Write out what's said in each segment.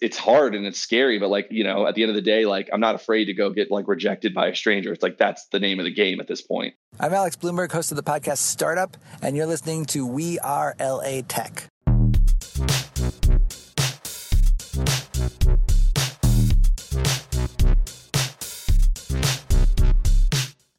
it's hard and it's scary but like you know at the end of the day like i'm not afraid to go get like rejected by a stranger. It's like that's the name of the game at this point. I'm alex blumberg host of the podcast startup and you're listening to we are la tech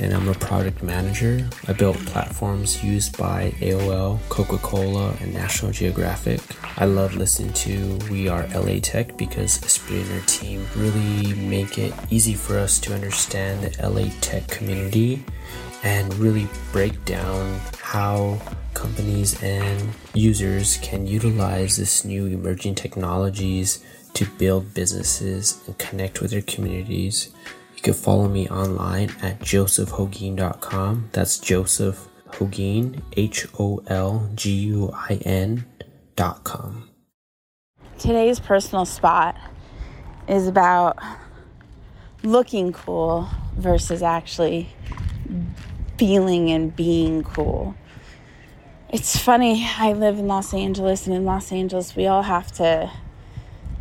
and I'm a product manager. I built platforms used by AOL, Coca Cola, and National Geographic. I love listening to We Are LA Tech because Espree and her team really make it easy for us to understand the LA Tech community and really break down how companies and users can utilize this new emerging technologies to build businesses and connect with their communities you can follow me online at josephholguin.com. That's Joseph Holguin, H O L G U I N.com. Today's personal spot is about looking cool versus actually feeling and being cool. It's funny, I live in Los Angeles, and in Los Angeles, we all have to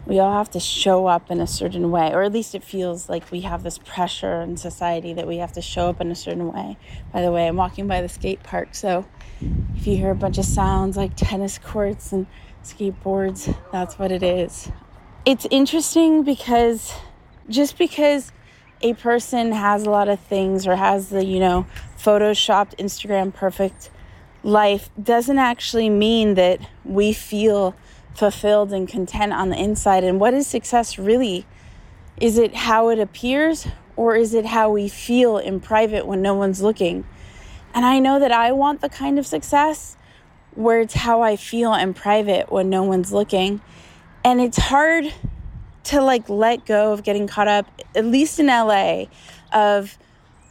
we all have to show up in a certain way, or at least it feels like we have this pressure in society that we have to show up in a certain way. By the way, I'm walking by the skate park, so if you hear a bunch of sounds like tennis courts and skateboards, that's what it is. It's interesting because just because a person has a lot of things or has the, you know, photoshopped Instagram perfect life doesn't actually mean that we feel fulfilled and content on the inside. And what is success really? Is it how it appears or is it how we feel in private when no one's looking? And I know that I want the kind of success where it's how I feel in private when no one's looking. And it's hard to like let go of getting caught up, at least in LA, of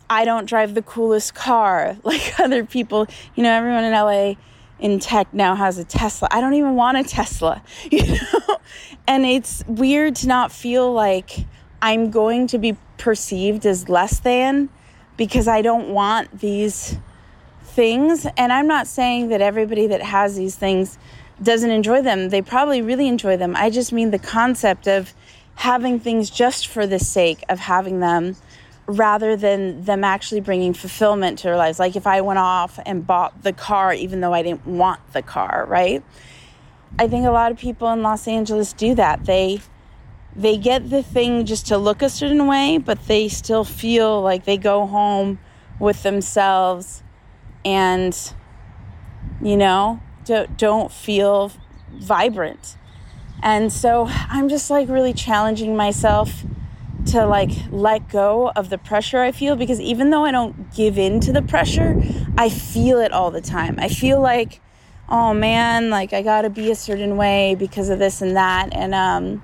I don't drive the coolest car like other people. You know, everyone in LA in tech now has a Tesla. I don't even want a Tesla, you know? and it's weird to not feel like I'm going to be perceived as less than because I don't want these things. And I'm not saying that everybody that has these things doesn't enjoy them. They probably really enjoy them. I just mean the concept of having things just for the sake of having them rather than them actually bringing fulfillment to their lives. Like if I went off and bought the car, even though I didn't want the car, right? I think a lot of people in Los Angeles do that. They they get the thing just to look a certain way, but they still feel like they go home with themselves and you know, don't don't feel vibrant. And so I'm just like really challenging myself to like let go of the pressure I feel because even though I don't give in to the pressure, I feel it all the time. I feel like, oh man, like I gotta be a certain way because of this and that. And um,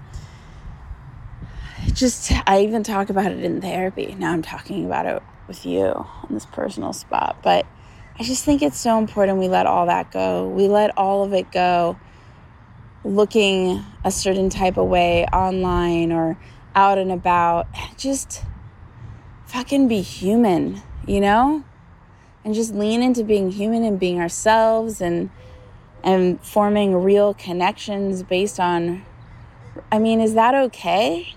just, I even talk about it in therapy. Now I'm talking about it with you on this personal spot. But I just think it's so important we let all that go. We let all of it go looking a certain type of way online or out and about, and just fucking be human, you know? And just lean into being human and being ourselves and and forming real connections based on I mean, is that okay?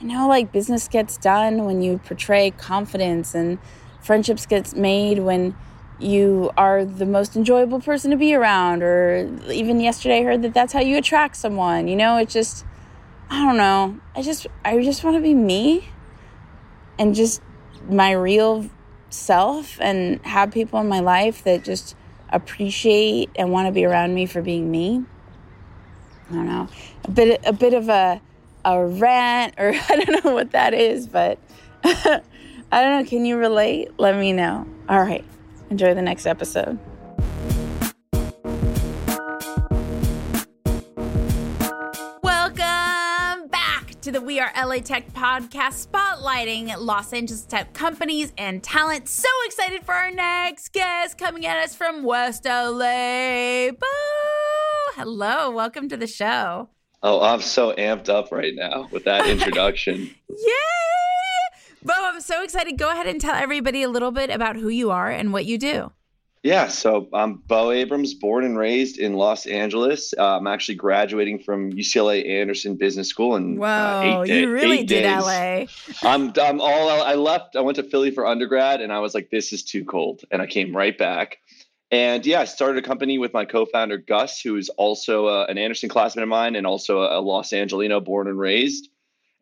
I know like business gets done when you portray confidence and friendships gets made when you are the most enjoyable person to be around or even yesterday I heard that that's how you attract someone. You know, it's just I don't know. I just I just want to be me and just my real self and have people in my life that just appreciate and want to be around me for being me. I don't know. A bit a bit of a a rant or I don't know what that is, but I don't know. Can you relate? Let me know. All right. Enjoy the next episode. To the We Are LA Tech podcast, spotlighting Los Angeles tech companies and talent. So excited for our next guest coming at us from West LA. Bo! Hello, welcome to the show. Oh, I'm so amped up right now with that introduction. Yay! Bo, I'm so excited. Go ahead and tell everybody a little bit about who you are and what you do. Yeah, so I'm Bo Abrams, born and raised in Los Angeles. Uh, I'm actually graduating from UCLA Anderson Business School in Whoa, uh, eight, you really did days. LA. I'm I'm all I left. I went to Philly for undergrad, and I was like, this is too cold, and I came right back. And yeah, I started a company with my co-founder Gus, who is also uh, an Anderson classmate of mine, and also a, a Los Angelino, born and raised.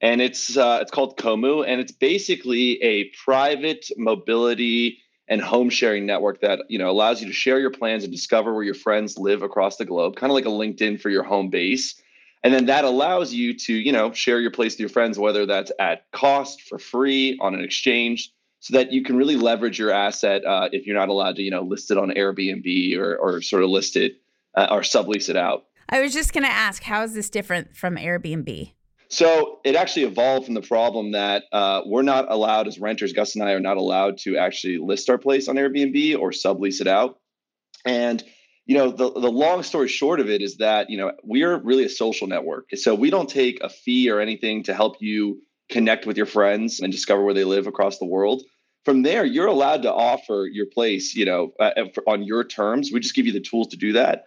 And it's uh, it's called Kommu, and it's basically a private mobility and home sharing network that you know allows you to share your plans and discover where your friends live across the globe, kind of like a LinkedIn for your home base. And then that allows you to you know share your place with your friends, whether that's at cost, for free, on an exchange, so that you can really leverage your asset uh, if you're not allowed to you know list it on Airbnb or or sort of list it uh, or sublease it out. I was just going to ask, how is this different from Airbnb? So it actually evolved from the problem that uh, we're not allowed as renters. Gus and I are not allowed to actually list our place on Airbnb or sublease it out. And you know, the the long story short of it is that you know we're really a social network. So we don't take a fee or anything to help you connect with your friends and discover where they live across the world. From there, you're allowed to offer your place, you know, uh, on your terms. We just give you the tools to do that.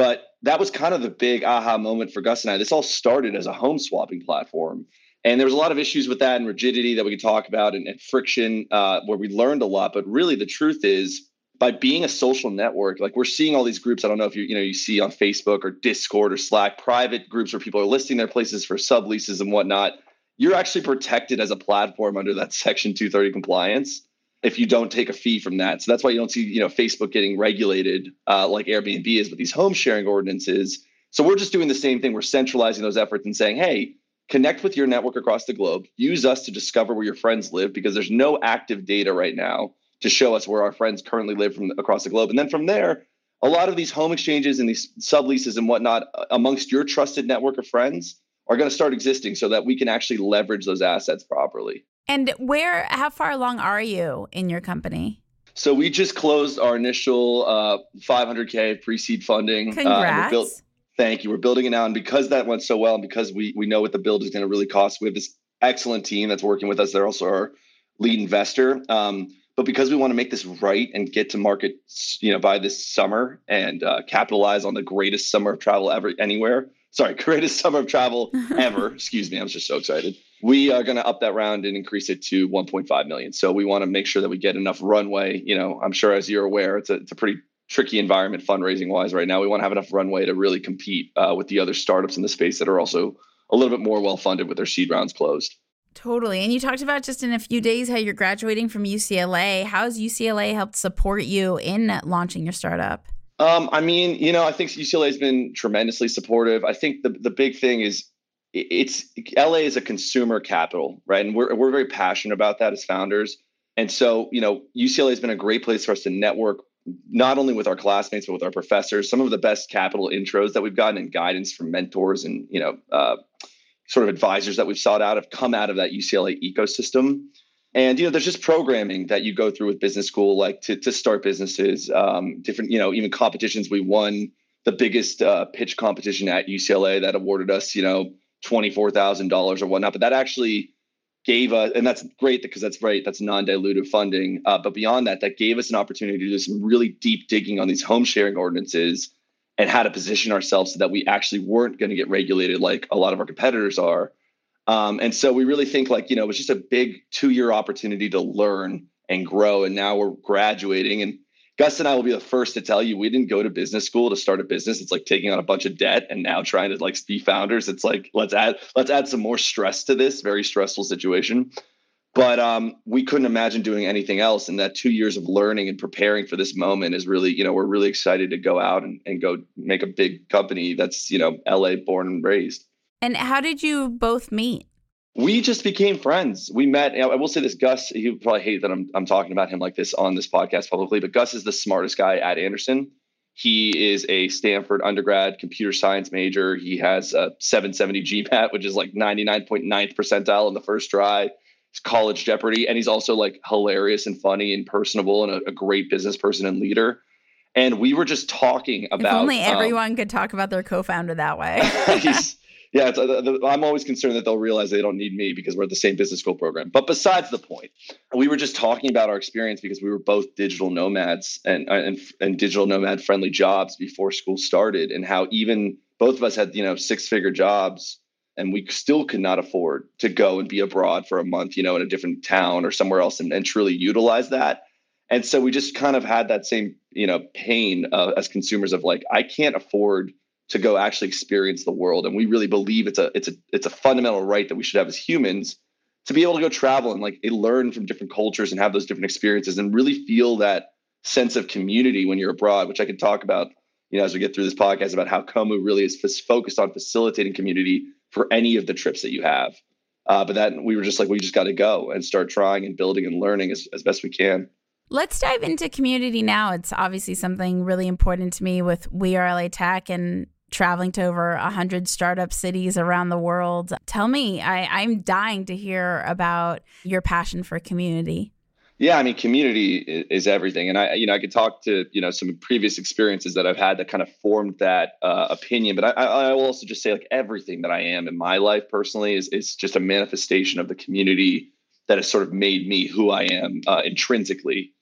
But that was kind of the big aha moment for Gus and I. This all started as a home swapping platform. And there was a lot of issues with that and rigidity that we could talk about and, and friction uh, where we learned a lot. But really, the truth is, by being a social network, like we're seeing all these groups. I don't know if you you know you see on Facebook or Discord or Slack, private groups where people are listing their places for subleases and whatnot. You're actually protected as a platform under that Section 230 compliance if you don't take a fee from that. So that's why you don't see, you know, Facebook getting regulated uh, like Airbnb is with these home sharing ordinances. So we're just doing the same thing. We're centralizing those efforts and saying, hey, connect with your network across the globe. Use us to discover where your friends live because there's no active data right now to show us where our friends currently live from across the globe. And then from there, a lot of these home exchanges and these subleases and whatnot uh, amongst your trusted network of friends are going to start existing so that we can actually leverage those assets properly. And where, how far along are you in your company? So we just closed our initial uh, 500k pre-seed funding. Congrats. Uh, thank you. We're building it now, and because that went so well, and because we we know what the build is going to really cost, we have this excellent team that's working with us. They're also our lead investor. Um, but because we want to make this right and get to market, you know, by this summer and uh, capitalize on the greatest summer of travel ever anywhere. Sorry, greatest summer of travel ever. Excuse me, I'm just so excited we are going to up that round and increase it to 1.5 million. So we want to make sure that we get enough runway. You know, I'm sure as you're aware, it's a, it's a pretty tricky environment fundraising wise right now. We want to have enough runway to really compete uh, with the other startups in the space that are also a little bit more well funded with their seed rounds closed. Totally. And you talked about just in a few days how you're graduating from UCLA. How has UCLA helped support you in launching your startup? Um, I mean, you know, I think UCLA has been tremendously supportive. I think the, the big thing is it's LA is a consumer capital, right? And we're we're very passionate about that as founders. And so, you know, UCLA has been a great place for us to network not only with our classmates but with our professors. Some of the best capital intros that we've gotten and guidance from mentors and you know, uh, sort of advisors that we've sought out have come out of that UCLA ecosystem. And you know, there's just programming that you go through with business school, like to to start businesses, um, different, you know, even competitions. We won the biggest uh, pitch competition at UCLA that awarded us, you know, $24,000 or whatnot. But that actually gave us, and that's great because that's right, that's non dilutive funding. Uh, but beyond that, that gave us an opportunity to do some really deep digging on these home sharing ordinances and how to position ourselves so that we actually weren't going to get regulated like a lot of our competitors are. Um, and so we really think like, you know, it was just a big two year opportunity to learn and grow. And now we're graduating and Gus and I will be the first to tell you we didn't go to business school to start a business. It's like taking on a bunch of debt and now trying to like be founders. It's like let's add let's add some more stress to this very stressful situation. but um, we couldn't imagine doing anything else. And that two years of learning and preparing for this moment is really, you know, we're really excited to go out and, and go make a big company that's, you know, LA born and raised. And how did you both meet? We just became friends. We met. I will say this, Gus. He would probably hate that I'm I'm talking about him like this on this podcast publicly, but Gus is the smartest guy at Anderson. He is a Stanford undergrad computer science major. He has a 770 GMAT, which is like 99.9 percentile in the first try. It's college Jeopardy, and he's also like hilarious and funny and personable and a, a great business person and leader. And we were just talking about. If only um, everyone um, could talk about their co-founder that way. yeah, uh, I'm always concerned that they'll realize they don't need me because we're at the same business school program. But besides the point, we were just talking about our experience because we were both digital nomads and uh, and, and digital nomad friendly jobs before school started, and how even both of us had you know six figure jobs and we still could not afford to go and be abroad for a month, you know, in a different town or somewhere else and, and truly utilize that. And so we just kind of had that same, you know, pain uh, as consumers of like, I can't afford to go actually experience the world. And we really believe it's a it's a it's a fundamental right that we should have as humans to be able to go travel and like learn from different cultures and have those different experiences and really feel that sense of community when you're abroad which i can talk about you know as we get through this podcast about how kommu really is focused on facilitating community for any of the trips that you have. Uh, but that we were just like we just got to go and start trying and building and learning as, as best we can. Let's dive into community now. It's obviously something really important to me with We Are LA Tech and traveling to over 100 startup cities around the world. Tell me, I, I'm dying to hear about your passion for community. Yeah, I mean, community is everything, and I, you know, I could talk to you know some previous experiences that I've had that kind of formed that uh, opinion. But I, I will also just say, like everything that I am in my life personally is is just a manifestation of the community that has sort of made me who I am uh, intrinsically.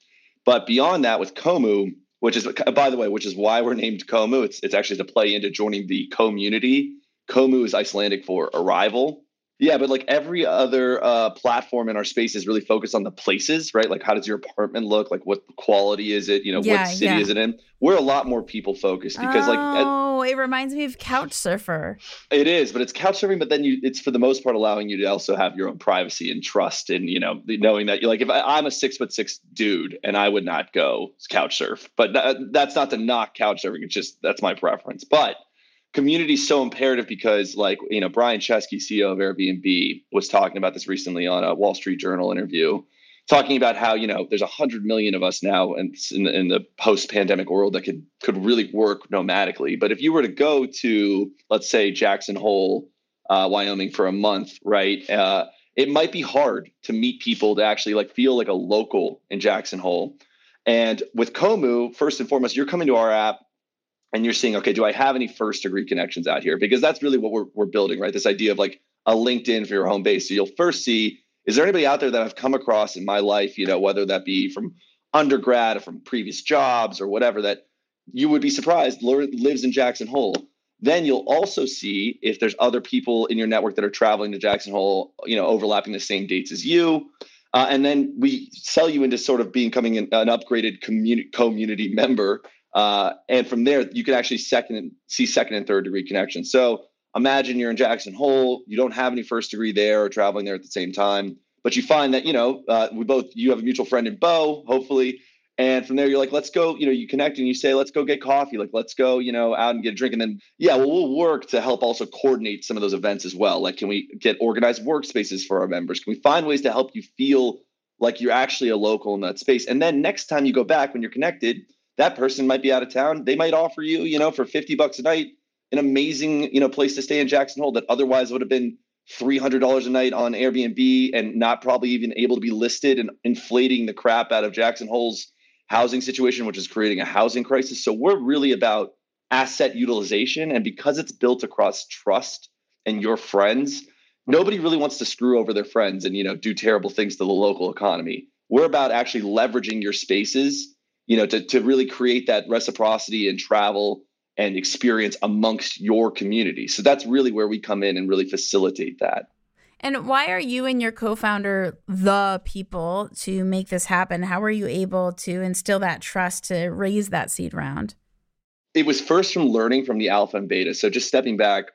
But beyond that, with Kommu, which is uh, by the way, which is why we're named Kommu. It's it's actually to play into joining the community. Kommu is Icelandic for arrival. Yeah, but like every other uh, platform in our space is really focused on the places, right? Like, how does your apartment look? Like, what quality is it? You know, yeah, what city yeah. is it in? We're a lot more people focused because, oh, like, oh, it reminds me of Couchsurfer. It is, but it's Couchsurfing, but then you, it's for the most part allowing you to also have your own privacy and trust, and you know, knowing that you're like, if I, am a six foot six dude and I would not go couchsurf, but that, that's not to knock couch couchsurfing. It's just that's my preference, but community is so imperative because like you know brian chesky ceo of airbnb was talking about this recently on a wall street journal interview talking about how you know there's a hundred million of us now in, in the, in the post-pandemic world that could could really work nomadically. But if you were to go to let's say jackson hole uh, wyoming for a month right uh, it might be hard to meet people to actually like feel like a local in jackson hole. And with kommu first and foremost you're coming to our app and you're seeing, okay, do I have any first degree connections out here? Because that's really what we're, we're building, right? This idea of like a LinkedIn for your home base. So you'll first see, is there anybody out there that I've come across in my life, you know, whether that be from undergrad or from previous jobs or whatever, that you would be surprised lives in Jackson Hole. Then you'll also see if there's other people in your network that are traveling to Jackson Hole, you know, overlapping the same dates as you. Uh, and then we sell you into sort of becoming an, an upgraded community community member uh, and from there, you can actually second see second and third degree connections. So imagine you're in Jackson Hole, you don't have any first degree there or traveling there at the same time, but you find that you know uh, we both you have a mutual friend in Bo, hopefully, and from there you're like, let's go. You know, you connect and you say, let's go get coffee. Like, let's go. You know, out and get a drink, and then yeah, well, we'll work to help also coordinate some of those events as well. Like, can we get organized workspaces for our members? Can we find ways to help you feel like you're actually a local in that space? And then next time you go back when you're connected that person might be out of town. They might offer you, you know, for 50 bucks a night, an amazing, you know, place to stay in Jackson Hole that otherwise would have been $300 a night on Airbnb and not probably even able to be listed and inflating the crap out of Jackson Hole's housing situation, which is creating a housing crisis. So we're really about asset utilization. And because it's built across trust and your friends, nobody really wants to screw over their friends and, you know, do terrible things to the local economy. We're about actually leveraging your spaces you know, to, to really create that reciprocity and travel and experience amongst your community. So that's really where we come in and really facilitate that. And why are you and your co founder the people to make this happen? How were you able to instill that trust to raise that seed round? It was first from learning from the alpha and beta. So just stepping back,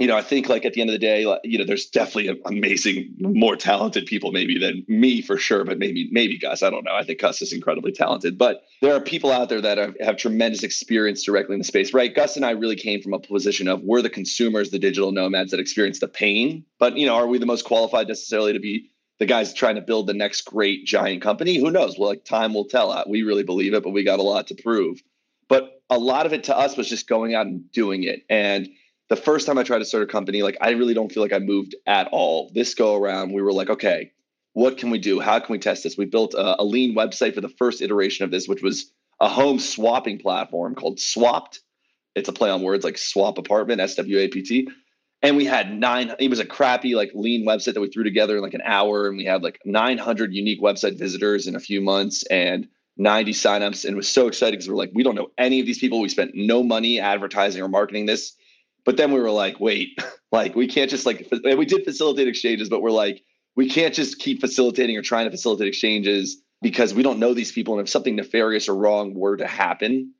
you know, I think like at the end of the day, like, you know, there's definitely amazing, more talented people maybe than me for sure, but maybe maybe Gus. I don't know. I think Gus is incredibly talented, but there are people out there that have, have tremendous experience directly in the space, right? Gus and I really came from a position of we're the consumers, the digital nomads that experience the pain, but you know, are we the most qualified necessarily to be the guys trying to build the next great giant company? Who knows? Well, like time will tell. Uh, we really believe it, but we got a lot to prove. But a lot of it to us was just going out and doing it and the first time I tried to start a company, like I really don't feel like I moved at all. This go around, we were like, okay, what can we do? How can we test this? We built a, a lean website for the first iteration of this, which was a home swapping platform called Swapt. It's a play on words like swap apartment, S W A P T. And we had nine, it was a crappy, like lean website that we threw together in like an hour. And we had like 900 unique website visitors in a few months and 90 signups. And was so exciting because we're like, we don't know any of these people. We spent no money advertising or marketing this but then we were like, wait, like we can't just like and we did facilitate exchanges, but we're like, we can't just keep facilitating or trying to facilitate exchanges because we don't know these people. And if something nefarious or wrong were to happen,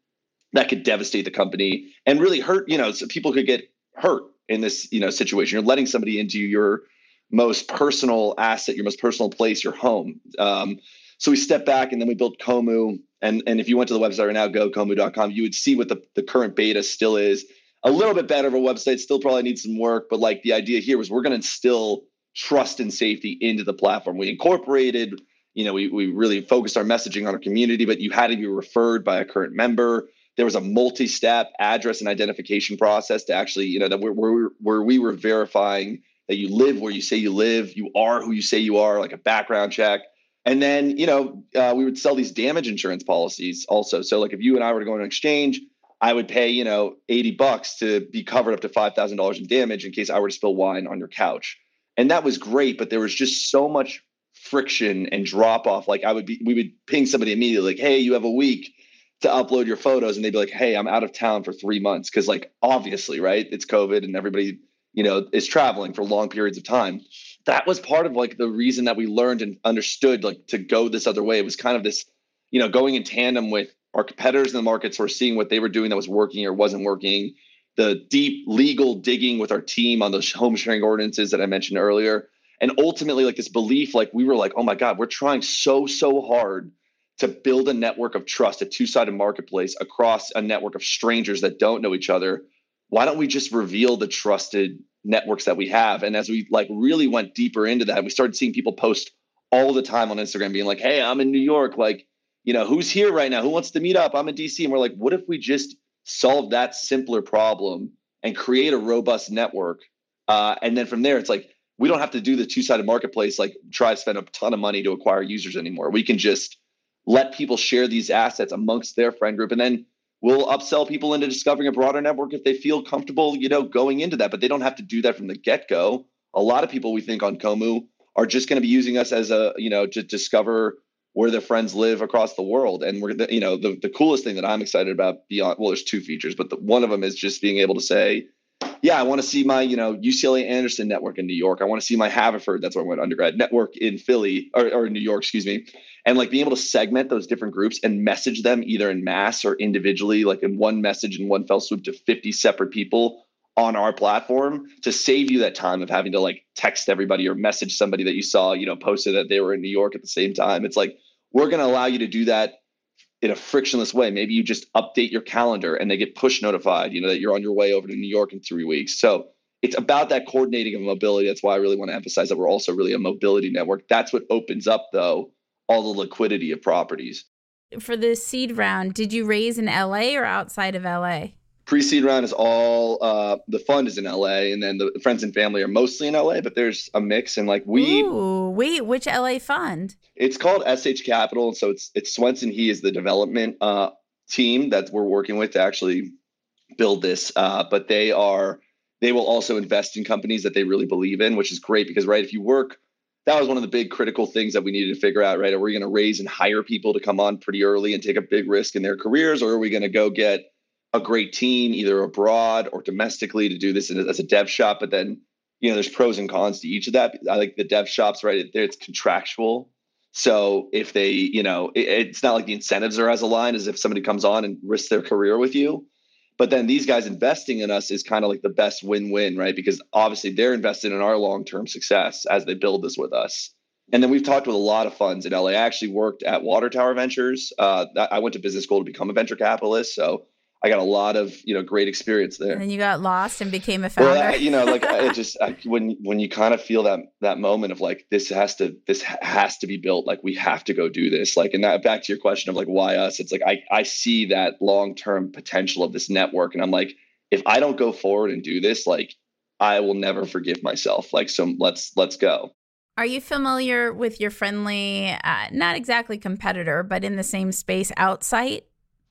that could devastate the company and really hurt, you know, so people could get hurt in this, you know, situation. You're letting somebody into your most personal asset, your most personal place, your home. Um, so we stepped back and then we built Kommu. And, and if you went to the website right now, go kommu.com, you would see what the, the current beta still is a little bit better of a website, still probably needs some work. But like the idea here was we're going to instill trust and safety into the platform. We incorporated, you know, we, we really focused our messaging on our community, but you had to be referred by a current member. There was a multi-step address and identification process to actually, you know, that where, where, where we were verifying that you live where you say you live, you are who you say you are, like a background check. And then, you know, uh, we would sell these damage insurance policies also. So, like, if you and I were to go on an exchange, I would pay, you know, 80 bucks to be covered up to $5,000 in damage in case I were to spill wine on your couch. And that was great, but there was just so much friction and drop off. Like I would be, we would ping somebody immediately, like, hey, you have a week to upload your photos. And they'd be like, hey, I'm out of town for three months. Cause like, obviously, right. It's COVID and everybody, you know, is traveling for long periods of time. That was part of like the reason that we learned and understood like to go this other way. It was kind of this, you know, going in tandem with our competitors in the markets were seeing what they were doing that was working or wasn't working. The deep legal digging with our team on those home sharing ordinances that I mentioned earlier. And ultimately, like this belief, like we were like, oh my God, we're trying so, so hard to build a network of trust, a two sided marketplace across a network of strangers that don't know each other. Why don't we just reveal the trusted networks that we have? And as we like really went deeper into that, we started seeing people post all the time on Instagram being like, hey, I'm in New York. Like, you know, who's here right now? Who wants to meet up? I'm in DC. And we're like, what if we just solve that simpler problem and create a robust network? Uh, and then from there, it's like, we don't have to do the two sided marketplace, like try to spend a ton of money to acquire users anymore. We can just let people share these assets amongst their friend group. And then we'll upsell people into discovering a broader network if they feel comfortable, you know, going into that. But they don't have to do that from the get go. A lot of people we think on Kommu are just going to be using us as a, you know, to discover where their friends live across the world. And we're, you know, the, the coolest thing that I'm excited about beyond, well, there's two features, but the, one of them is just being able to say, yeah, I want to see my, you know, UCLA Anderson network in New York. I want to see my Haverford, that's where I went undergrad, network in Philly or, or New York, excuse me. And like being able to segment those different groups and message them either in mass or individually, like in one message in one fell swoop to 50 separate people on our platform to save you that time of having to like text everybody or message somebody that you saw, you know, posted that they were in New York at the same time. It's like we're going to allow you to do that in a frictionless way. Maybe you just update your calendar and they get push notified, you know, that you're on your way over to New York in 3 weeks. So it's about that coordinating of mobility. That's why I really want to emphasize that we're also really a mobility network. That's what opens up though all the liquidity of properties. For the seed round, did you raise in LA or outside of LA? Pre-seed round is all uh, the fund is in LA, and then the friends and family are mostly in LA, but there's a mix. And like we, Ooh, wait, which LA fund? It's called SH Capital, and so it's it's Swenson. He is the development uh, team that we're working with to actually build this. Uh, but they are they will also invest in companies that they really believe in, which is great because right, if you work. That was one of the big critical things that we needed to figure out, right? Are we going to raise and hire people to come on pretty early and take a big risk in their careers, or are we going to go get a great team either abroad or domestically to do this as a dev shop but then you know there's pros and cons to each of that i like the dev shops right it's contractual so if they you know it, it's not like the incentives are as aligned as if somebody comes on and risks their career with you But then these guys investing in us is kind of like the best win-win, right? Because obviously they're invested in our long-term success as they build this with us. And then we've talked with a lot of funds in LA. I actually worked at Water Tower Ventures. Uh, I went to business school to become a venture capitalist, so I got a lot of you know great experience there. And then you got lost and became a founder. Well, I, you know, like I just I, when when you kind of feel that that moment of like this has to this has to be built. Like we have to go do this. Like and that back to your question of like why us? It's like I I see that long term potential of this network, and I'm like if I don't go forward and do this, like I will never forgive myself. Like so, let's let's go. Are you familiar with your friendly, uh, not exactly competitor, but in the same space, Outsite?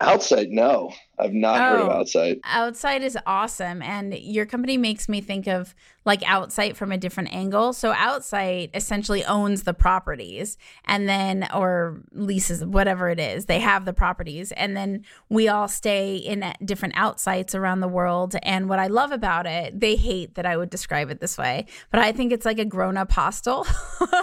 Outsite, no. I've not oh, heard of oh, Outsite. Outsite is awesome. And your company makes me think of like Outsite from a different angle. So Outsite essentially owns the properties and then, or leases, whatever it is, they have the properties. And then we all stay in uh, different outsites around the world. And what I love about it, they hate that I would describe it this way, but I think it's like a grown up hostel.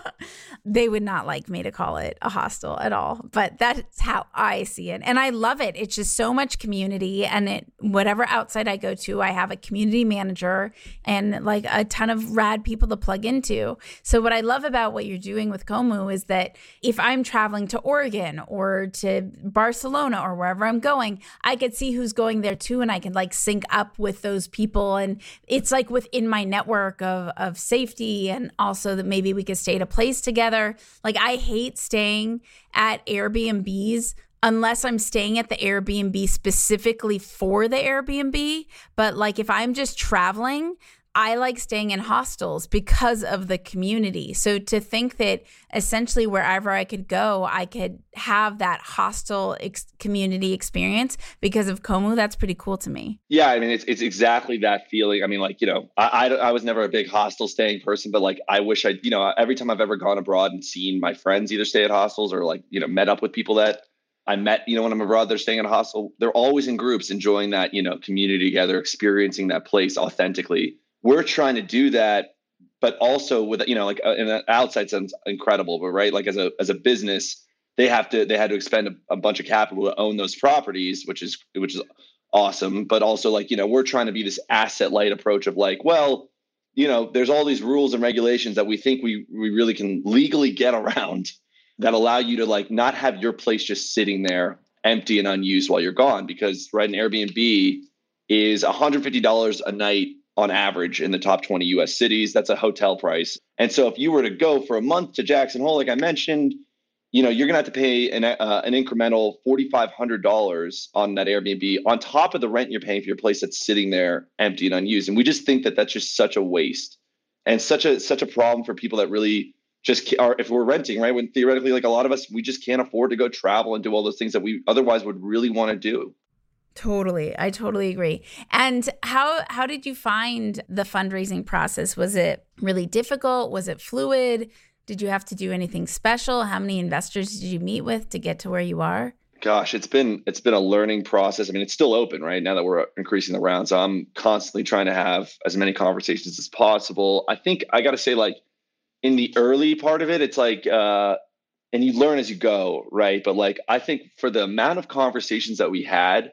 they would not like me to call it a hostel at all, but that's how I see it. And I love it. It's just so much community community and it whatever Outsite I go to, I have a community manager and like a ton of rad people to plug into. So what I love about what you're doing with Kommu is that if I'm traveling to Oregon or to Barcelona or wherever I'm going, I could see who's going there too and I can like sync up with those people and it's like within my network of of safety and also that maybe we could stay at a place together. Like I hate staying at Airbnbs unless I'm staying at the Airbnb specifically for the Airbnb. But like if I'm just traveling, I like staying in hostels because of the community. So to think that essentially wherever I could go, I could have that hostel ex- community experience because of Kommu, that's pretty cool to me. Yeah, I mean, it's it's exactly that feeling. I mean, like you know, I, I, I was never a big hostel staying person, but like I wish I, you know, every time I've ever gone abroad and seen my friends either stay at hostels or like you know met up with people that I met, you know, when I'm abroad, they're staying in a hostel. They're always in groups, enjoying that, you know, community together, experiencing that place authentically. We're trying to do that, but also with, you know, like, uh, and Outsite sounds incredible, but right, like as a as a business, they have to they had to expend a, a bunch of capital to own those properties, which is which is awesome. But also, like, you know, we're trying to be this asset light approach of like, well, you know, there's all these rules and regulations that we think we we really can legally get around that allow you to like not have your place just sitting there empty and unused while you're gone because right an airbnb is $150 a night on average in the top 20 us cities. That's a hotel price. And so if you were to go for a month to jackson hole like i mentioned you know you're going to have to pay an, uh, an incremental $4500 on that airbnb on top of the rent you're paying for your place that's sitting there empty and unused. And we just think that that's just such a waste and such a such a problem for people that really just are if we're renting right when theoretically like a lot of us we just can't afford to go travel and do all those things that we otherwise would really want to do. Totally. I totally agree. And how how did you find the fundraising process? Was it really difficult? Was it fluid? Did you have to do anything special? How many investors did you meet with to get to where you are? Gosh it's been it's been a learning process. I mean it's still open right now that we're increasing the rounds. i'm constantly trying to have as many conversations as possible. I think i got to say like in the early part of it, it's like, uh, and you learn as you go, right? But like, I think for the amount of conversations that we had,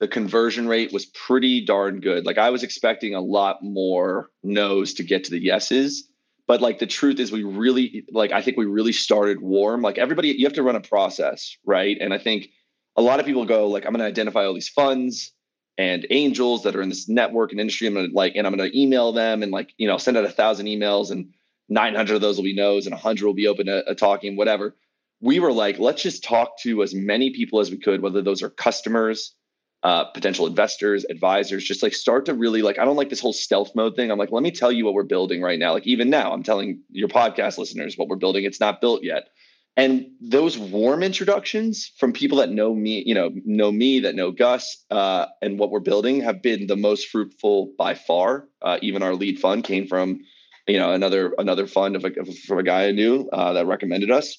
the conversion rate was pretty darn good. Like, I was expecting a lot more no's to get to the yeses. But like, the truth is, we really, like, I think we really started warm. Like, everybody, you have to run a process, right? And I think a lot of people go, like, I'm going to identify all these funds and angels that are in this network and industry. I'm to like, and I'm going to email them and like, you know, send out a thousand emails and 900 of those will be no's and 100 will be open to, to talking, whatever. We were like, let's just talk to as many people as we could, whether those are customers, uh, potential investors, advisors, just like start to really like, I don't like this whole stealth mode thing. I'm like, let me tell you what we're building right now. Like, even now, I'm telling your podcast listeners what we're building. It's not built yet. And those warm introductions from people that know me, you know, know me, that know Gus, uh, and what we're building have been the most fruitful by far. Uh, even our lead fund came from you know another another fund of a, from a guy I knew uh, that recommended us,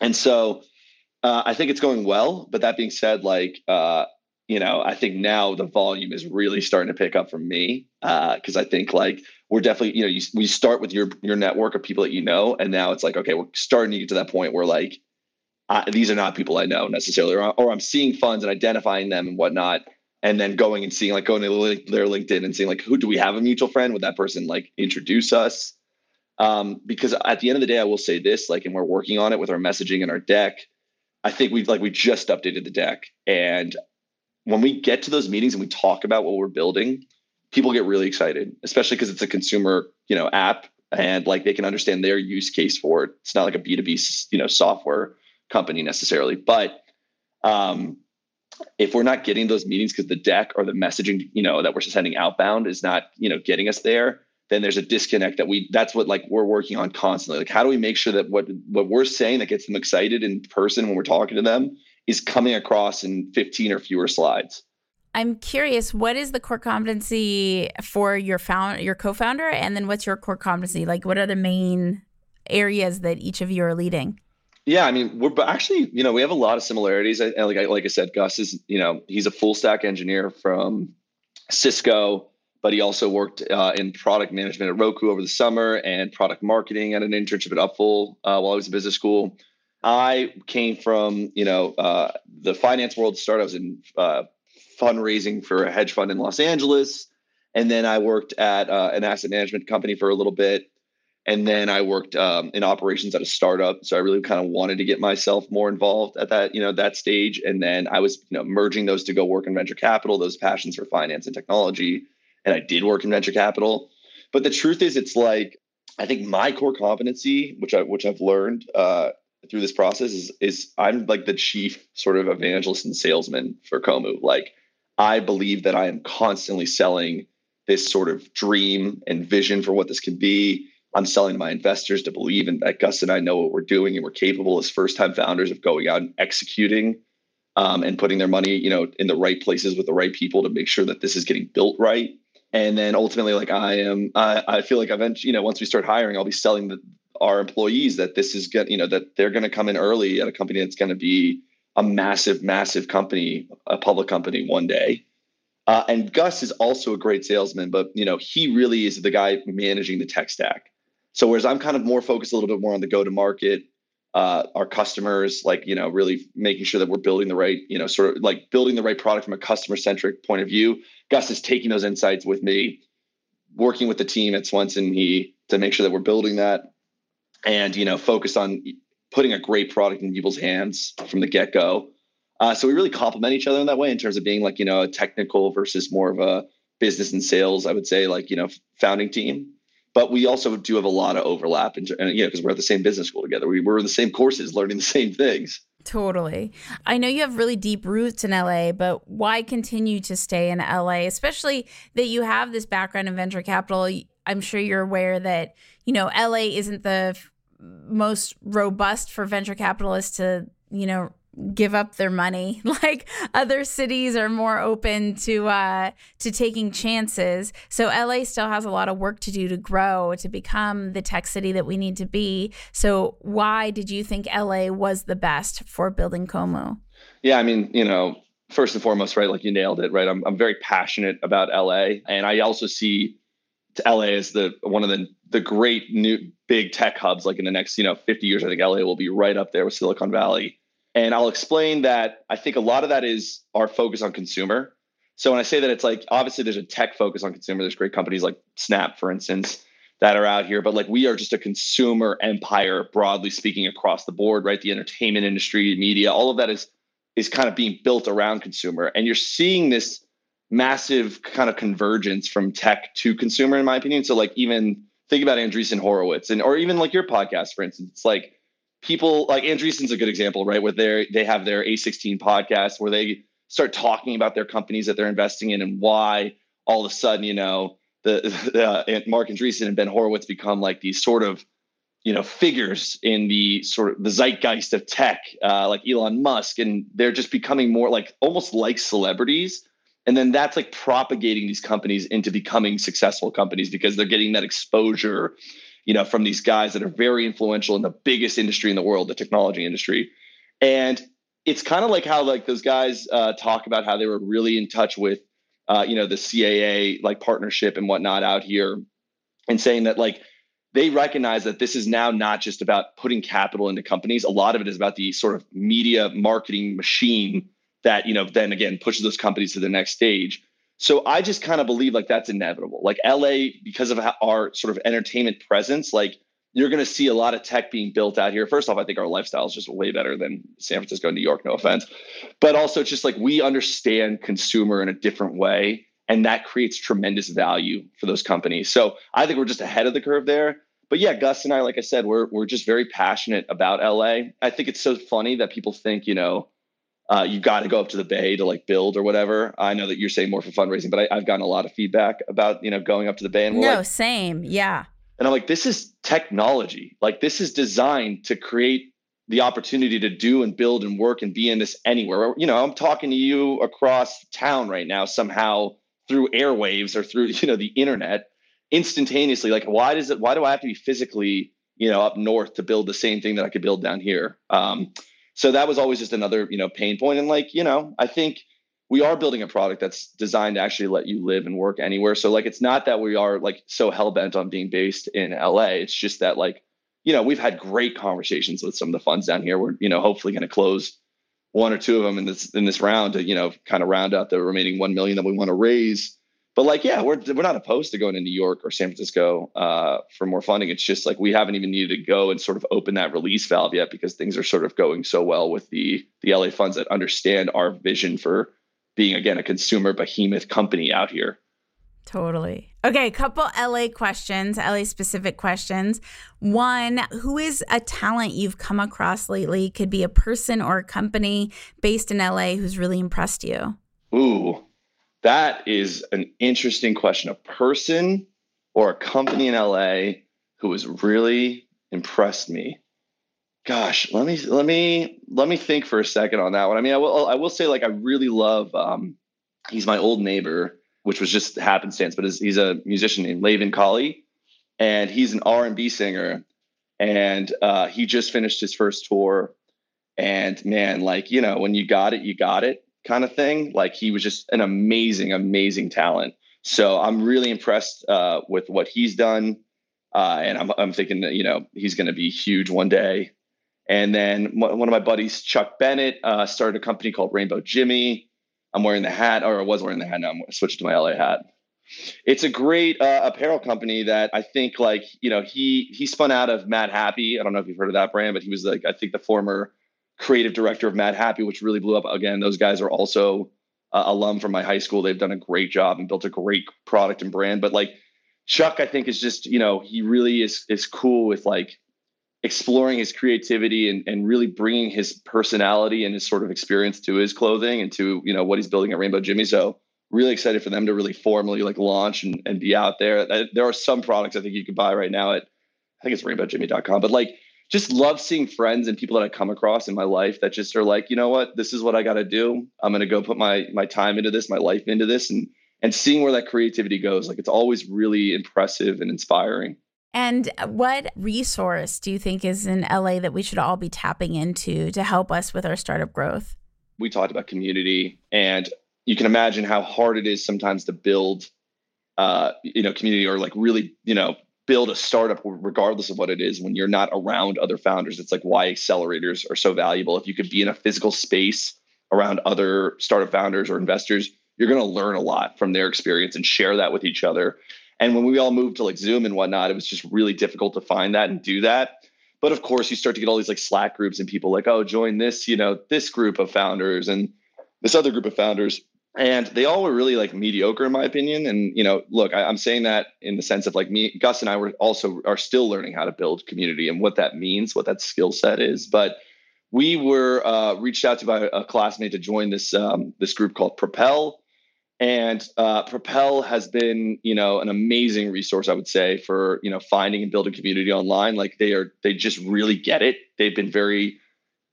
and so uh, I think it's going well. But that being said, like uh, you know, I think now the volume is really starting to pick up for me because uh, I think like we're definitely you know you, we start with your your network of people that you know, and now it's like okay, we're starting to get to that point where like these are not people I know necessarily, or, or I'm seeing funds and identifying them and whatnot and then going and seeing like going to their LinkedIn and seeing like who do we have a mutual friend? Would that person like introduce us? Um, because at the end of the day, I will say this, like, and we're working on it with our messaging and our deck. I think we've like we just updated the deck. And when we get to those meetings and we talk about what we're building, people get really excited, especially because it's a consumer, you know, app and like they can understand their use case for it. It's not like a B2B, you know, software company necessarily. But um, if we're not getting those meetings because the deck or the messaging, you know, that we're sending outbound is not, you know, getting us there, then there's a disconnect that we that's what like we're working on constantly. Like how do we make sure that what what we're saying that gets them excited in person when we're talking to them is coming across in 15 or fewer slides. I'm curious, what is the core competency for your found your co-founder and then what's your core competency? Like what are the main areas that each of you are leading? Yeah, I mean, we're actually, you know, we have a lot of similarities. like I, like I said, Gus is, you know, he's a full stack engineer from Cisco, but he also worked uh, in product management at Roku over the summer and product marketing at an internship at Upful uh, while I was in business school. I came from, you know, uh, the finance world. Start. I was in uh, fundraising for a hedge fund in Los Angeles, and then I worked at uh, an asset management company for a little bit and then I worked um, in operations at a startup. So I really kind of wanted to get myself more involved at that, you know, that stage. And then I was, you know, merging those to go work in venture capital, those passions for finance and technology. And I did work in venture capital. But the truth is, it's like I think my core competency, which I which I've learned uh, through this process, is is I'm like the chief sort of evangelist and salesman for Kommu. Like I believe that I am constantly selling this sort of dream and vision for what this can be I'm selling my investors to believe in that Gus and I know what we're doing and we're capable as first time founders of going out and executing um, and putting their money, you know, in the right places with the right people to make sure that this is getting built right. And then ultimately, like I am, I, I feel like eventually, you know, once we start hiring, I'll be selling the, our employees that this is get, you know, that they're going to come in early at a company that's going to be a massive, massive company, a public company one day. Uh, and Gus is also a great salesman, but you know, he really is the guy managing the tech stack. So whereas I'm kind of more focused a little bit more on the go to market, uh, our customers, like you know, really making sure that we're building the right, you know, sort of like building the right product from a customer centric point of view. Gus is taking those insights with me, working with the team at SwensonHe to make sure that we're building that, and you know, focused on putting a great product in people's hands from the get go. Uh, so we really complement each other in that way in terms of being like you know a technical versus more of a business and sales. I would say like you know founding team but we also do have a lot of overlap and, you know because we're at the same business school together we were in the same courses learning the same things Totally. I know you have really deep roots in LA, but why continue to stay in LA, especially that you have this background in venture capital? I'm sure you're aware that, you know, LA isn't the f- most robust for venture capitalists to, you know, give up their money. Like other cities are more open to uh, to taking chances. So LA still has a lot of work to do to grow to become the tech city that we need to be. So why did you think LA was the best for building Kommu? Yeah, I mean, you know, first and foremost, right? Like you nailed it, right? I'm I'm very passionate about LA, and I also see LA as the one of the the great new big tech hubs. Like in the next, you know, 50 years, I think LA will be right up there with Silicon Valley and I'll explain that I think a lot of that is our focus on consumer. So when I say that, it's like obviously there's a tech focus on consumer. There's great companies like Snap, for instance, that are out here, but like we are just a consumer empire, broadly speaking, across the board, right? The entertainment industry, media, all of that is is kind of being built around consumer. And you're seeing this massive kind of convergence from tech to consumer, in my opinion. So like even think about Andreessen Horowitz and or even like your podcast, for instance. It's like people like Andreessen's a good example, right? Where they they have their A16 podcast where they start talking about their companies that they're investing in and why all of a sudden, you know, the, uh, Marc Andreessen and Ben Horowitz become like these sort of you know figures in the sort of the zeitgeist of tech, uh, like Elon Musk, and they're just becoming more like almost like celebrities. And then that's like propagating these companies into becoming successful companies because they're getting that exposure you know, from these guys that are very influential in the biggest industry in the world, the technology industry. And it's kind of like how like those guys uh, talk about how they were really in touch with, uh, you know, the CAA like partnership and whatnot out here, and saying that like they recognize that this is now not just about putting capital into companies. A lot of it is about the sort of media marketing machine that you know then again pushes those companies to the next stage. So I just kind of believe like that's inevitable. Like LA, because of our sort of entertainment presence, like you're going to see a lot of tech being built out here. First off, I think our lifestyle is just way better than San Francisco New York, no offense. But also, just like we understand consumer in a different way. And that creates tremendous value for those companies. So I think we're just ahead of the curve there. But yeah, Gus and I, like I said, we're, we're just very passionate about LA. I think it's so funny that people think, you know, uh, you got to go up to the bay to like build or whatever. I know that you're saying more for fundraising, but I, have gotten a lot of feedback about you know going up to the bay and no, like, same, yeah. And I'm like, this is technology. Like this is designed to create the opportunity to do and build and work and be in this anywhere. You know, I'm talking to you across town right now somehow through airwaves or through you know the internet instantaneously. Like, why does it? Why do I have to be physically you know up north to build the same thing that I could build down here? Um, so that was always just another you know pain point. And like you know i think we are building a product that's designed to actually let you live and work anywhere. So like it's not that we are like so hell-bent on being based in la it's just that like you know we've had great conversations with some of the funds down here. We're you know hopefully going to close one or two of them in this in this round to you know kind of round out the remaining 1 million that we want to raise but like, yeah, we're we're not opposed to going to New York or San Francisco uh, for more funding. It's just like we haven't even needed to go and sort of open that release valve yet because things are sort of going so well with the the LA funds that understand our vision for being again a consumer behemoth company out here. Totally. Okay, a couple LA questions, LA specific questions. One, who is a talent you've come across lately? Could be a person or a company based in LA who's really impressed you. Ooh, that is an interesting question. A person or a company in LA who has really impressed me. Gosh, let me let me let me think for a second on that one. I mean, I will I will say like I really love. Um, he's my old neighbor, which was just happenstance, but he's a musician named Laven Colley, and he's an R and B singer, and uh, he just finished his first tour. And man, like you know, when you got it, you got it kind of thing. Like he was just an amazing, amazing talent. So I'm really impressed uh, with what he's done. Uh, and I'm, I'm thinking that, you know, he's going to be huge one day. And then one of my buddies, Chuck Bennett, uh, started a company called Rainbow Jimmy. I'm wearing the hat, or I was wearing the hat. Now I'm switching to my LA hat. It's a great uh, apparel company that I think, like, you know, he he spun out of Matt Madhappy. I don't know if you've heard of that brand, but he was like, I think the former creative director of Madhappy, which really blew up. Again, those guys are also uh, alum from my high school. They've done a great job and built a great product and brand. But like Chuck, I think is just you know he really is is cool with like exploring his creativity and, and really bringing his personality and his sort of experience to his clothing and to you know what he's building at Rainbow Jimmy. So really excited for them to really formally like launch and, and be out there. There are some products I think you could buy right now at I think it's rainbowjimmy.com, but like just love seeing friends and people that I come across in my life that just are like, you know what, this is what I got to do. I'm going to go put my my time into this, my life into this, and and seeing where that creativity goes. Like it's always really impressive and inspiring. And what resource do you think is in LA that we should all be tapping into to help us with our startup growth? We talked about community, and you can imagine how hard it is sometimes to build, uh, you know, community or like really, you know, build a startup regardless of what it is when you're not around other founders. It's like why accelerators are so valuable. If you could be in a physical space around other startup founders or investors you're going to learn a lot from their experience and share that with each other. And when we all moved to like zoom and whatnot it was just really difficult to find that and do that. But of course you start to get all these like slack groups and people like oh join this you know this group of founders and this other group of founders and they all were really like mediocre in my opinion. And you know look I, am saying that in the sense of like me gus and i were also are still learning how to build community and what that means what that skill set is. But we were uh, reached out to by a classmate to join this um, this group called propel. And uh, propel has been you know an amazing resource i would say for you know finding and building community online. Like they are they just really get it. They've been very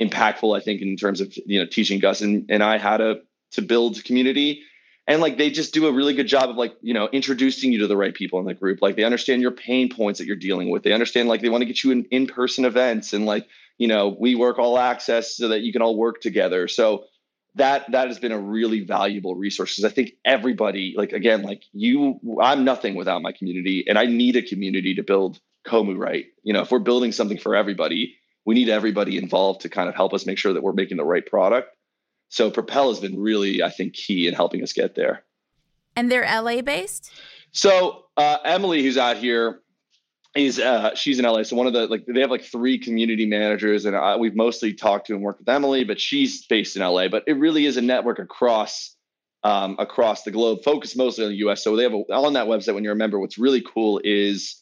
impactful i think in terms of you know teaching gus and, and i how to to build community. And like they just do a really good job of like you know introducing you to the right people in the group. Like they understand your pain points that you're dealing with. They understand like they want to get you in in-person events and like you know we work all access so that you can all work together. So that that has been a really valuable resource because i think everybody like again like you i'm nothing without my community and i need a community to build kommu right. You know if we're building something for everybody we need everybody involved to kind of help us make sure that we're making the right product So Propel has been really, I think, key in helping us get there. And they're LA based? So uh, Emily, who's out here, is uh, she's in LA. So one of the like they have like three community managers, and I, we've mostly talked to and worked with Emily, but she's based in LA. But it really is a network across um, across the globe, focused mostly on the U.S. So they have a, on that website. When you remember, what's really cool is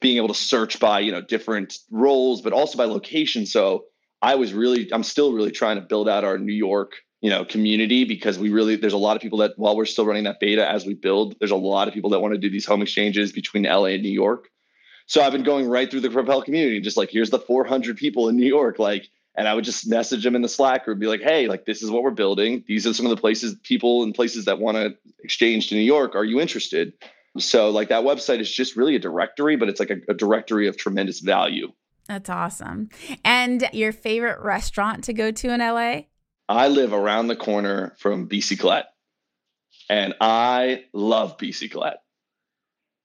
being able to search by you know different roles, but also by location. So I was really, I'm still really trying to build out our New York you know community because we really there's a lot of people that while we're still running that beta as we build there's a lot of people that want to do these home exchanges between la and new york. So i've been going right through the propel community just like here's the 400 people in new york like and i would just message them in the slack group be like hey like this is what we're building. These are some of the places people and places that want to exchange to new york. Are you interested? So like that website is just really a directory but it's like a, a directory of tremendous value. That's awesome. And your favorite restaurant to go to in la I live around the corner from Bicyclette, and I love Bicyclette.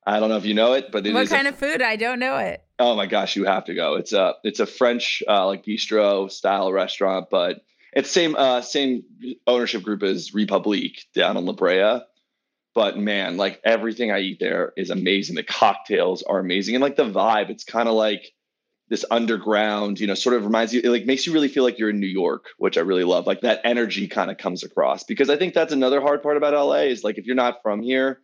I don't know if you know it, but it what kind a, of food? I don't know it. Oh my gosh, you have to go. It's a it's a French uh, like bistro style restaurant, but it's same uh, same ownership group as Republique down in La Brea. But man, like everything I eat there is amazing. The cocktails are amazing, and like the vibe, it's kind of like this underground, you know, sort of reminds you, it like makes you really feel like you're in New York, which I really love. Like that energy kind of comes across because I think that's another hard part about LA is like if you're not from here,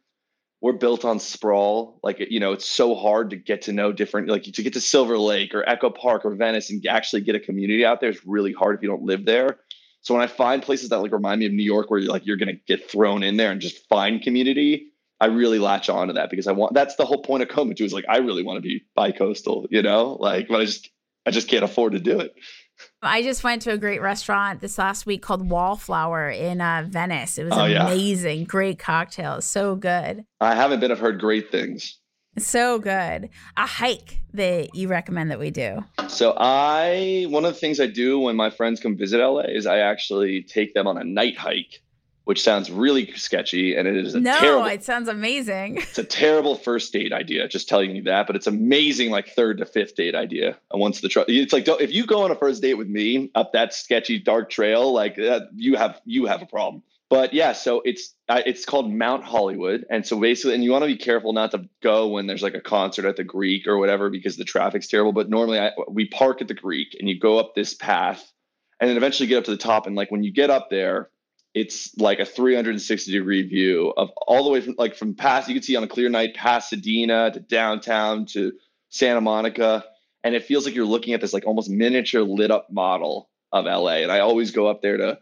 we're built on sprawl. Like you know, it's so hard to get to know different, like to get to Silver Lake or Echo Park or Venice and actually get a community out there is really hard if you don't live there. So when I find places that like remind me of New York, where you're like you're gonna get thrown in there and just find community, I really latch on to that because I want that's the whole point of Comatue is like I really want to be bi-coastal, you know, like but I just I just can't afford to do it. I just went to a great restaurant this last week called Wallflower in uh, Venice. It was oh, amazing, yeah. great cocktails, so good. I haven't been. I've heard great things. So good. A hike that you recommend that we do. So I one of the things I do when my friends come visit LA is I actually take them on a night hike which sounds really sketchy and it is a no terrible, it sounds amazing. It's a terrible first date idea just telling you that but it's amazing like third to fifth date idea and once the tr- it's like if you go on a first date with me up that sketchy dark trail like uh, you have you have a problem. But yeah so it's uh, it's called mount hollywood and so basically and you want to be careful not to go when there's like a concert at the greek or whatever because the traffic's terrible but normally I, we park at the greek and you go up this path and then eventually get up to the top and like when you get up there it's like a 360 degree view of all the way from like from past you can see on a clear night pasadena to downtown to santa monica and it feels like you're looking at this like almost miniature lit up model of la and i always go up there to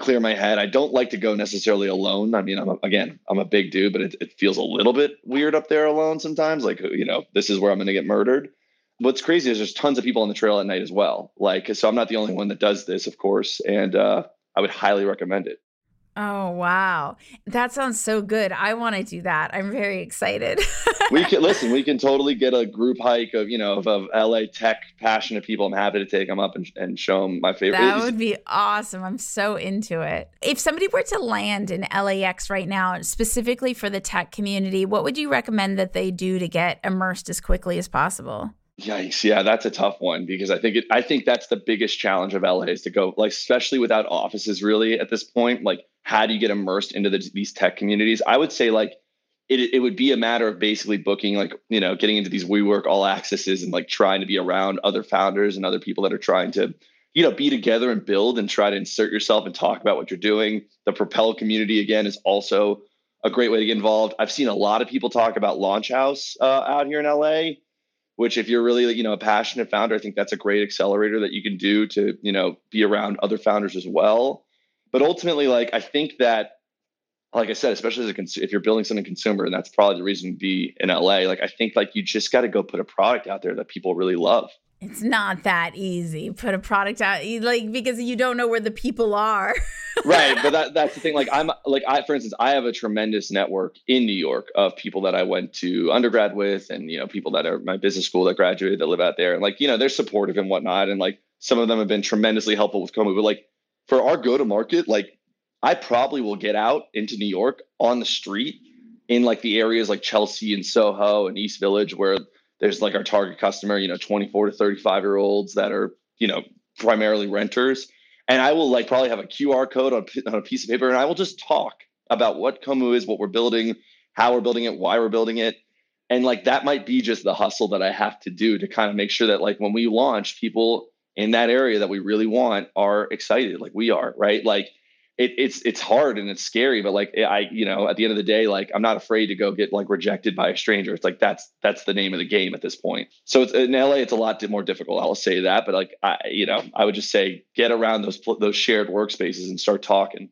clear my head. I don't like to go necessarily alone. I mean i'm a, again i'm a big dude but it, it feels a little bit weird up there alone sometimes like you know this is where i'm going to get murdered. What's crazy is there's tons of people on the trail at night as well like so i'm not the only one that does this of course and uh, i would highly recommend it Oh wow, that sounds so good. I want to do that. I'm very excited. we can listen. We can totally get a group hike of you know of, of LA tech passionate people. I'm happy to take them up and, and show them my favorite. That would be awesome. I'm so into it. If somebody were to land in LAX right now, specifically for the tech community, what would you recommend that they do to get immersed as quickly as possible? Yikes! Yeah, that's a tough one because I think it. I think that's the biggest challenge of LA is to go like, especially without offices. Really, at this point, like how do you get immersed into the, these tech communities? I would say like it, it would be a matter of basically booking like you know getting into these WeWork all accesses and like trying to be around other founders and other people that are trying to you know be together and build and try to insert yourself and talk about what you're doing. The Propel community again is also a great way to get involved. I've seen a lot of people talk about Launch House uh, out here in LA, which if you're really you know a passionate founder, I think that's a great accelerator that you can do to you know be around other founders as well but ultimately, like I think that, like I said, especially as a cons- if you're building something consumer, and that's probably the reason to be in LA. Like I think like you just got to go put a product out there that people really love. It's not that easy. Put a product out, like because you don't know where the people are. right, but that, that's the thing. Like I'm like I, for instance, I have a tremendous network in New York of people that I went to undergrad with, and you know people that are my business school that graduated that live out there, and like you know they're supportive and whatnot, and like some of them have been tremendously helpful with Kommu, but like for our go to market, like I probably will get out into New York on the street in like the areas like Chelsea and Soho and East Village where there's like our target customer, you know, 24 to 35 year olds that are, you know, primarily renters. and I will like probably have a QR code on, on a piece of paper, and I will just talk about what Kommu is, what we're building, how we're building it, why we're building it. And like that might be just the hustle that I have to do to kind of make sure that like when we launch, people in that area that we really want are excited, like we are, right? Like it, it's it's hard and it's scary, but like I, you know, at the end of the day, like I'm not afraid to go get like rejected by a stranger. It's like that's that's the name of the game at this point. So it's in LA, it's a lot more difficult. I'll say that, but like I, you know, I would just say get around those those shared workspaces and start talking.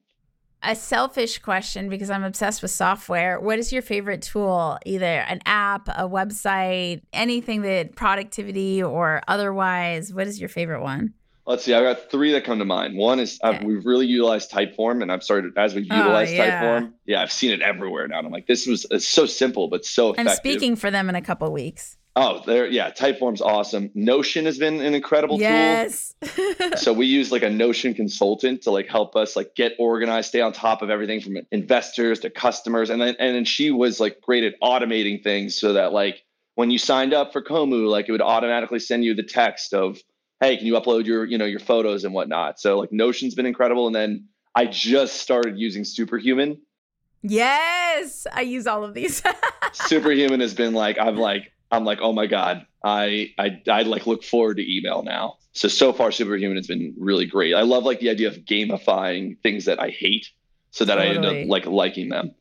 A selfish question because I'm obsessed with software. What is your favorite tool? Either an app, a website, anything that productivity or otherwise. What is your favorite one? Let's see. I've got three that come to mind. One is okay. we've really utilized Typeform, and I've started as we've oh, utilized oh, yeah. Typeform. Yeah, I've seen it everywhere now. And I'm like, this was it's so simple but so effective. I'm speaking for them in a couple weeks. Oh, there, yeah. Typeform's awesome. Notion has been an incredible yes. tool. Yes. so we use like a Notion consultant to like help us like get organized, stay on top of everything from investors to customers, and then and then she was like great at automating things so that like when you signed up for Kommu, like it would automatically send you the text of hey, can you upload your, you know, your photos and whatnot? So like Notion's been incredible. And then I just started using Superhuman. Yes, I use all of these. Superhuman has been like, I'm like, I'm like, oh my God, I, I, I like look forward to email now. So, so far Superhuman has been really great. I love like the idea of gamifying things that I hate so that totally. I end up like liking them.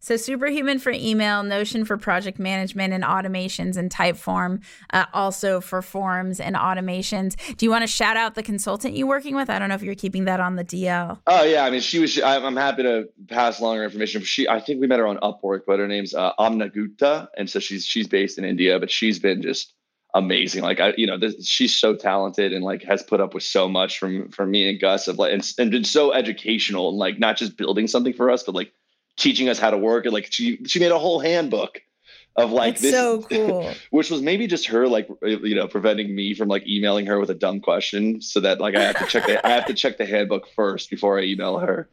So Superhuman for email, Notion for project management and automations, and Typeform uh, also for forms and automations. Do you want to shout out the consultant you're working with? I don't know if you're keeping that on the DL. Oh yeah, I mean she was. I'm happy to pass along her information. She, I think we met her on Upwork, but her name's uh, Amna Gupta, and so she's she's based in India, but she's been just amazing. Like I, you know, this, she's so talented and like has put up with so much from from me and Gus of like and, and been so educational and like not just building something for us, but like teaching us how to work. And like she she made a whole handbook of like That's this so cool. which was maybe just her like you know preventing me from like emailing her with a dumb question so that like i have to check the i have to check the handbook first before i email her.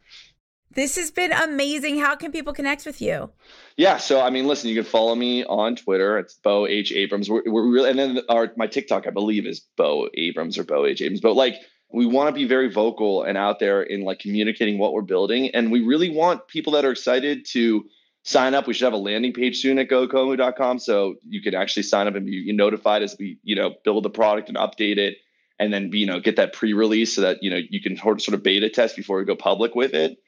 This has been amazing. How can people connect with you? Yeah so i mean listen you can follow me on twitter. It's bo h. Abrams. We're, we're really and then our my tiktok i believe is bo abrams or bo h. Abrams. But like we want to be very vocal and out there in like communicating what we're building and we really want people that are excited to sign up. We should have a landing page soon at gokommu.com so you can actually sign up and be notified as we you know build the product and update it and then you know get that pre-release so that you know you can sort of beta test before we go public with it.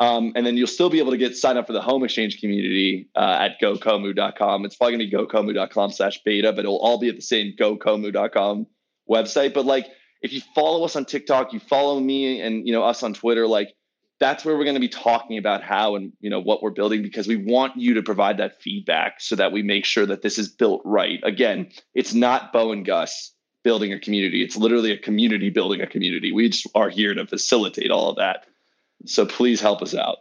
Um, and then you'll still be able to get signed up for the home exchange community uh, at gokommu.com it's probably going to be gokommu.com slash beta but it'll all be at the same gokommu.com website but like if you follow us on TikTok, you follow me and you know us on Twitter, like that's where we're going to be talking about how and you know what we're building because we want you to provide that feedback so that we make sure that this is built right. Again, it's not Bo and Gus building a community. It's literally a community building a community. We just are here to facilitate all of that. So please help us out.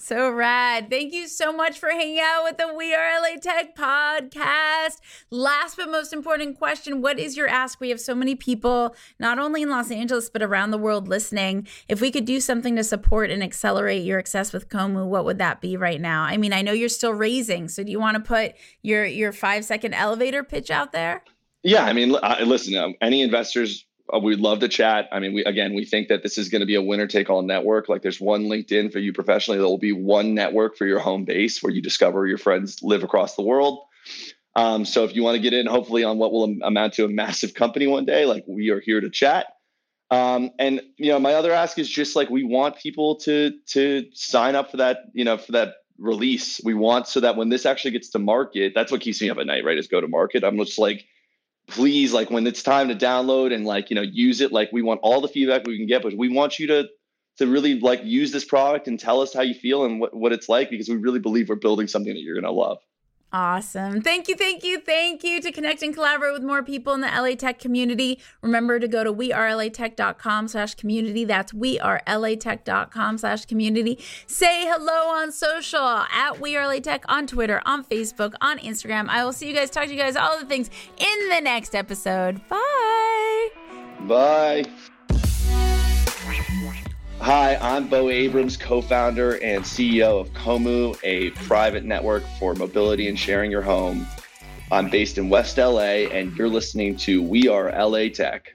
So rad. Thank you so much for hanging out with the We Are LA Tech podcast. Last but most important question What is your ask? We have so many people, not only in Los Angeles, but around the world listening. If we could do something to support and accelerate your success with Kommu, what would that be right now? I mean, I know you're still raising. So do you want to put your, your five second elevator pitch out there? Yeah. I mean, listen, um, any investors we'd love to chat. I mean, we again, we think that this is going to be a winner take all network. Like there's one LinkedIn for you professionally. There will be one network for your home base where you discover your friends live across the world. Um, so if you want to get in, hopefully on what will amount to a massive company one day, like we are here to chat. Um, and you know, my other ask is just like we want people to to sign up for that, you know, for that release. We want so that when this actually gets to market, that's what keeps me up at night, right? Is go to market. I'm just like please like when it's time to download and like you know use it like we want all the feedback we can get but we want you to to really like use this product and tell us how you feel and what, what it's like because we really believe we're building something that you're going to love Awesome. Thank you, thank you, thank you to connect and collaborate with more people in the LA Tech community. Remember to go to wearelatech.com slash community. That's wearelatech.com slash community. Say hello on social at wearelatech on Twitter, on Facebook, on Instagram. I will see you guys, talk to you guys, all the things in the next episode. Bye. Bye. Hi, I'm Bo Abrams, co founder and CEO of Kommu, a private network for mobility and sharing your home. I'm based in West LA, and you're listening to We Are LA Tech.